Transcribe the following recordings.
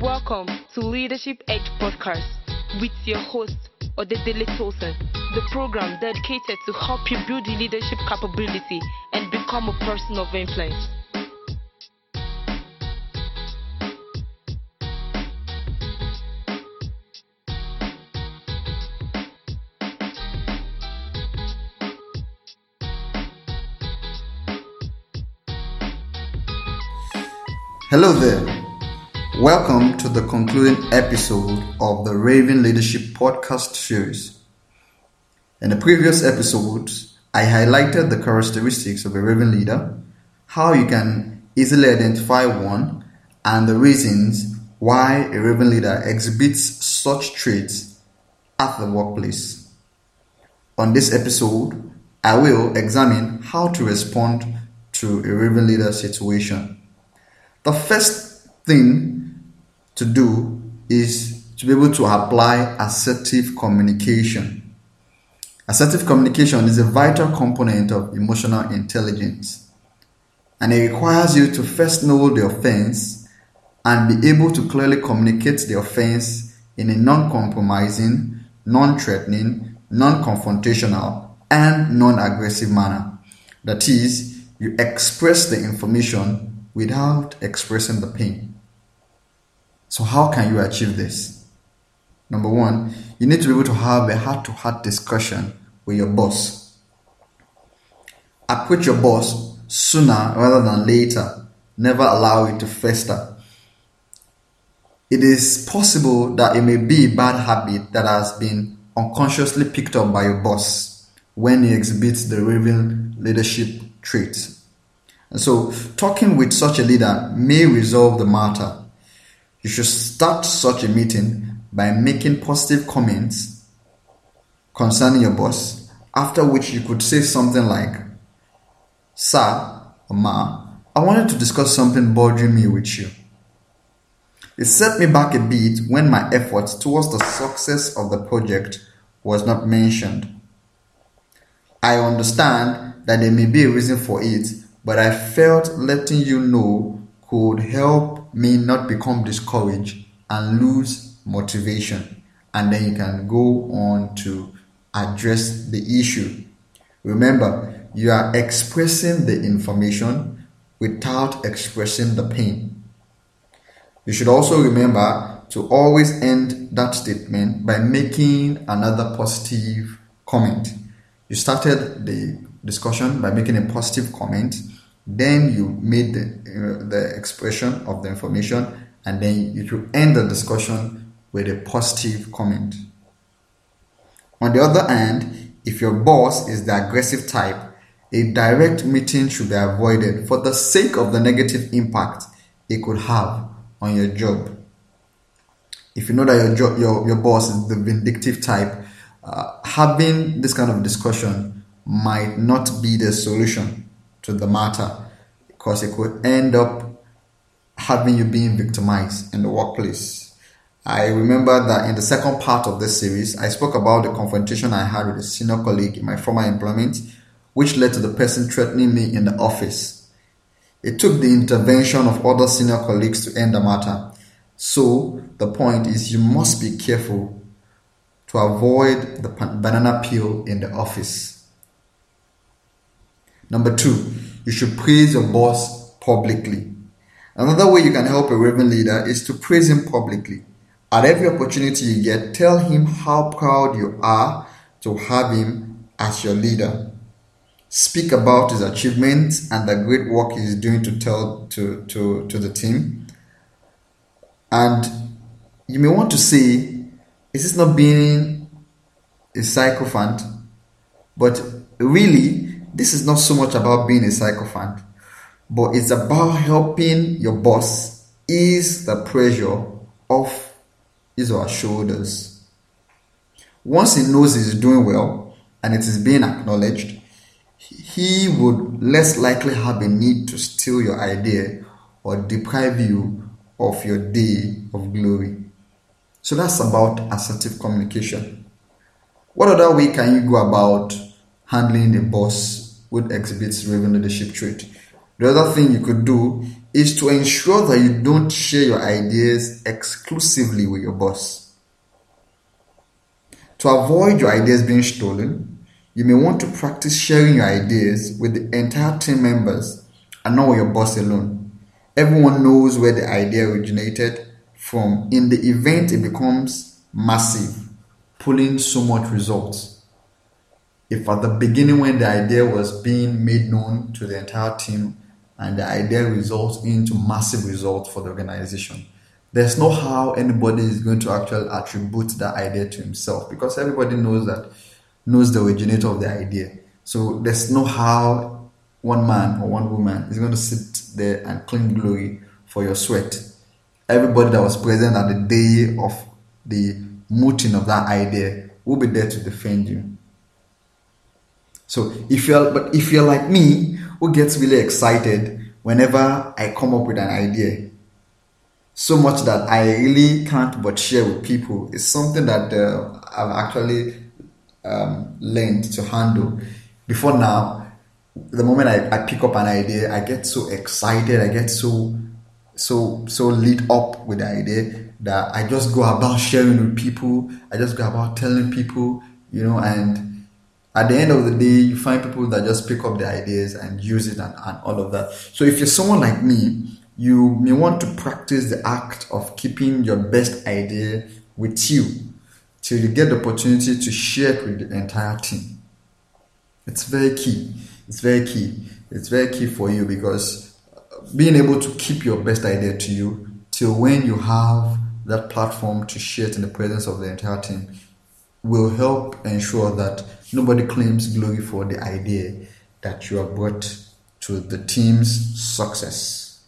Welcome to Leadership Edge Podcast with your host, Odedele Tosin, the program dedicated to help you build your leadership capability and become a person of influence. Hello there. Welcome to the concluding episode of the Raven Leadership Podcast series. In the previous episodes, I highlighted the characteristics of a Raven leader, how you can easily identify one, and the reasons why a Raven leader exhibits such traits at the workplace. On this episode, I will examine how to respond to a Raven leader situation. The first thing to do is to be able to apply assertive communication. Assertive communication is a vital component of emotional intelligence and it requires you to first know the offense and be able to clearly communicate the offense in a non compromising, non threatening, non confrontational, and non aggressive manner. That is, you express the information without expressing the pain. So, how can you achieve this? Number one, you need to be able to have a heart to heart discussion with your boss. Approach your boss sooner rather than later. Never allow it to fester. It is possible that it may be a bad habit that has been unconsciously picked up by your boss when he exhibits the Raven leadership traits. And so, talking with such a leader may resolve the matter. You should start such a meeting by making positive comments concerning your boss, after which you could say something like, Sir or Ma, I wanted to discuss something bothering me with you. It set me back a bit when my efforts towards the success of the project was not mentioned. I understand that there may be a reason for it, but I felt letting you know could help me not become discouraged and lose motivation. And then you can go on to address the issue. Remember, you are expressing the information without expressing the pain. You should also remember to always end that statement by making another positive comment. You started the discussion by making a positive comment then you made the, uh, the expression of the information, and then you should end the discussion with a positive comment. On the other hand, if your boss is the aggressive type, a direct meeting should be avoided for the sake of the negative impact it could have on your job. If you know that your job, your, your boss is the vindictive type, uh, having this kind of discussion might not be the solution to the matter because it could end up having you being victimized in the workplace. I remember that in the second part of this series, I spoke about the confrontation I had with a senior colleague in my former employment, which led to the person threatening me in the office. It took the intervention of other senior colleagues to end the matter. So, the point is, you must be careful to avoid the banana peel in the office. Number two, you should praise your boss publicly. Another way you can help a Raven leader is to praise him publicly. At every opportunity you get, tell him how proud you are to have him as your leader. Speak about his achievements and the great work he's doing to tell to, to, to the team. And you may want to say, is this not being a sycophant? But really, this is not so much about being a sycophant, but it's about helping your boss ease the pressure off his or her shoulders. Once he knows he's doing well and it is being acknowledged, he would less likely have a need to steal your idea or deprive you of your day of glory. So that's about assertive communication. What other way can you go about handling a boss would exhibit Raven leadership trait. The other thing you could do is to ensure that you don't share your ideas exclusively with your boss. To avoid your ideas being stolen, you may want to practice sharing your ideas with the entire team members and not with your boss alone. Everyone knows where the idea originated from. In the event it becomes massive, pulling so much results. If at the beginning when the idea was being made known to the entire team and the idea results into massive results for the organization, there's no how anybody is going to actually attribute that idea to himself because everybody knows that knows the originator of the idea. So there's no how one man or one woman is going to sit there and claim glory for your sweat. Everybody that was present at the day of the mooting of that idea will be there to defend you. So if you're but if you're like me, who gets really excited whenever I come up with an idea, so much that I really can't but share with people, is something that uh, I've actually um, learned to handle. Before now, the moment I, I pick up an idea, I get so excited, I get so so so lit up with the idea that I just go about sharing with people. I just go about telling people, you know, and at the end of the day, you find people that just pick up the ideas and use it and, and all of that. So if you're someone like me, you may want to practice the act of keeping your best idea with you till you get the opportunity to share it with the entire team. It's very key. It's very key. It's very key for you because being able to keep your best idea to you till when you have that platform to share it in the presence of the entire team will help ensure that nobody claims glory for the idea that you have brought to the team's success.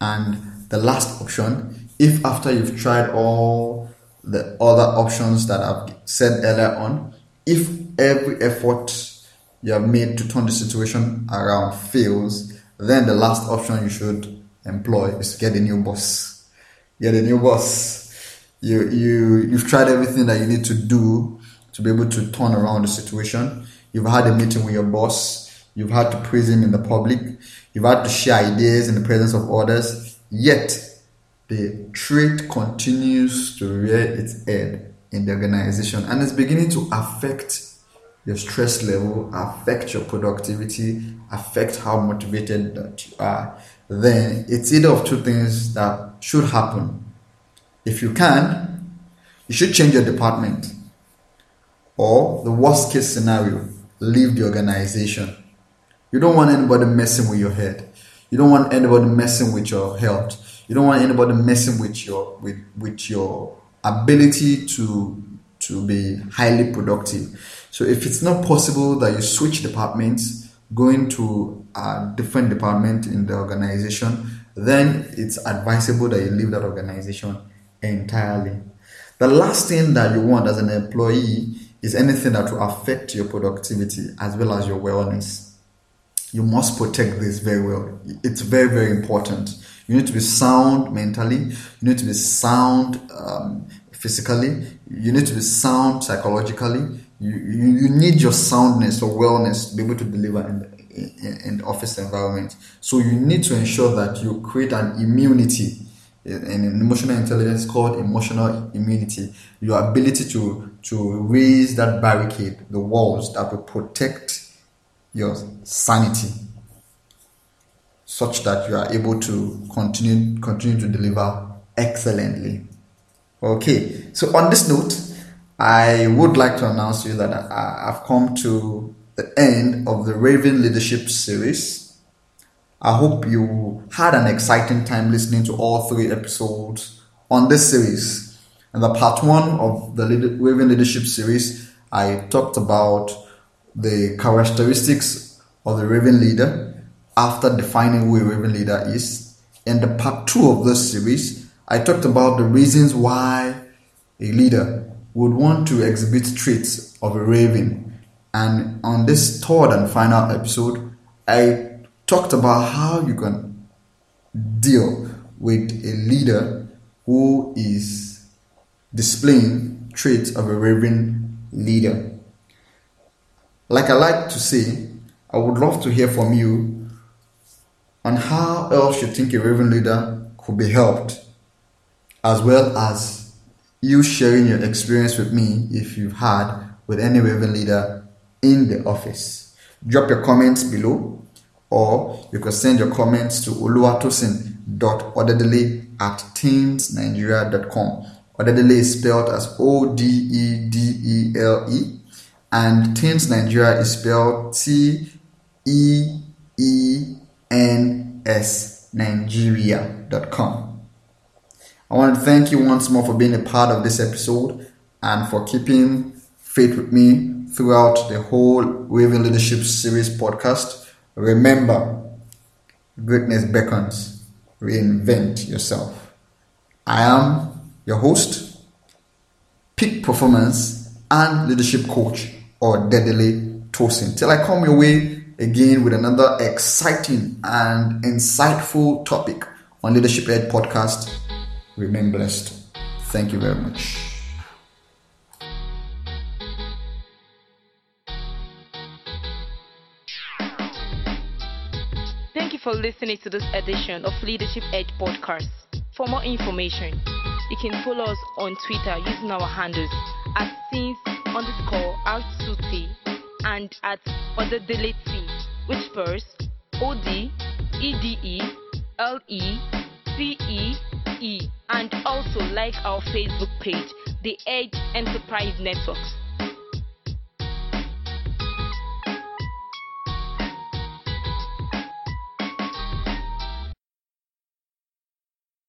And the last option, if after you've tried all the other options that I've said earlier on, if every effort you have made to turn the situation around fails, then the last option you should employ is get a new boss. Get a new boss. You you you've tried everything that you need to do to be able to turn around the situation. You've had a meeting with your boss. You've had to praise him in the public. You've had to share ideas in the presence of others. Yet the trait continues to rear its head in the organization and it's beginning to affect your stress level, affect your productivity, affect how motivated that you are, then it's either of two things that should happen. If you can, you should change your department. Or the worst case scenario, leave the organization. You don't want anybody messing with your head. You don't want anybody messing with your health. You don't want anybody messing with your with, with your ability to to be highly productive. So if it's not possible that you switch departments, going to a different department in the organization, then it's advisable that you leave that organization entirely. The last thing that you want as an employee is anything that will affect your productivity as well as your wellness. You must protect this very well. It's very, very important. You need to be sound mentally. You need to be sound um, physically. You need to be sound psychologically. You, you, you need your soundness or wellness to be able to deliver in the, in, in the office environment. So you need to ensure that you create an immunity in emotional intelligence called emotional immunity. Your ability to to raise that barricade the walls that will protect your sanity such that you are able to continue continue to deliver excellently. Okay so on this note i would like to announce to you that I, i've come to the end of the raven leadership series I hope you had an exciting time listening to all three episodes on this series. In the part one of the Raven Leadership series, I talked about the characteristics of the Raven leader after defining who a Raven leader is. In the part two of this series, I talked about the reasons why a leader would want to exhibit traits of a Raven. And on this third and final episode, I talked about how you can deal with a leader who is displaying traits of a raving leader. Like I like to say, I would love to hear from you on how else you think a Raven leader could be helped, as well as you sharing your experience with me if you've had with any Raven leader in the office. Drop your comments below, or you can send your comments to oluwatosin.odedele at teensnigeria.com. Odedele is spelled as O D E D E L E, and Teens Nigeria is spelled T E E N S Nigeria.com. I want to thank you once more for being a part of this episode and for keeping faith with me throughout the whole Raven Leadership Series podcast. Remember, greatness beckons. Reinvent yourself. I am your host, peak performance and leadership coach, or Odedele Tosin. Till I come your way again with another exciting and insightful topic on Leadership Edge podcast. Remain blessed. Thank you very much. Listening to this edition of Leadership Edge Podcast. For more information, you can follow us on Twitter using our handles at since underscore R2T and at under delete which spells O D E D E L E C E E, and also like our Facebook page, The Edge Enterprise Networks.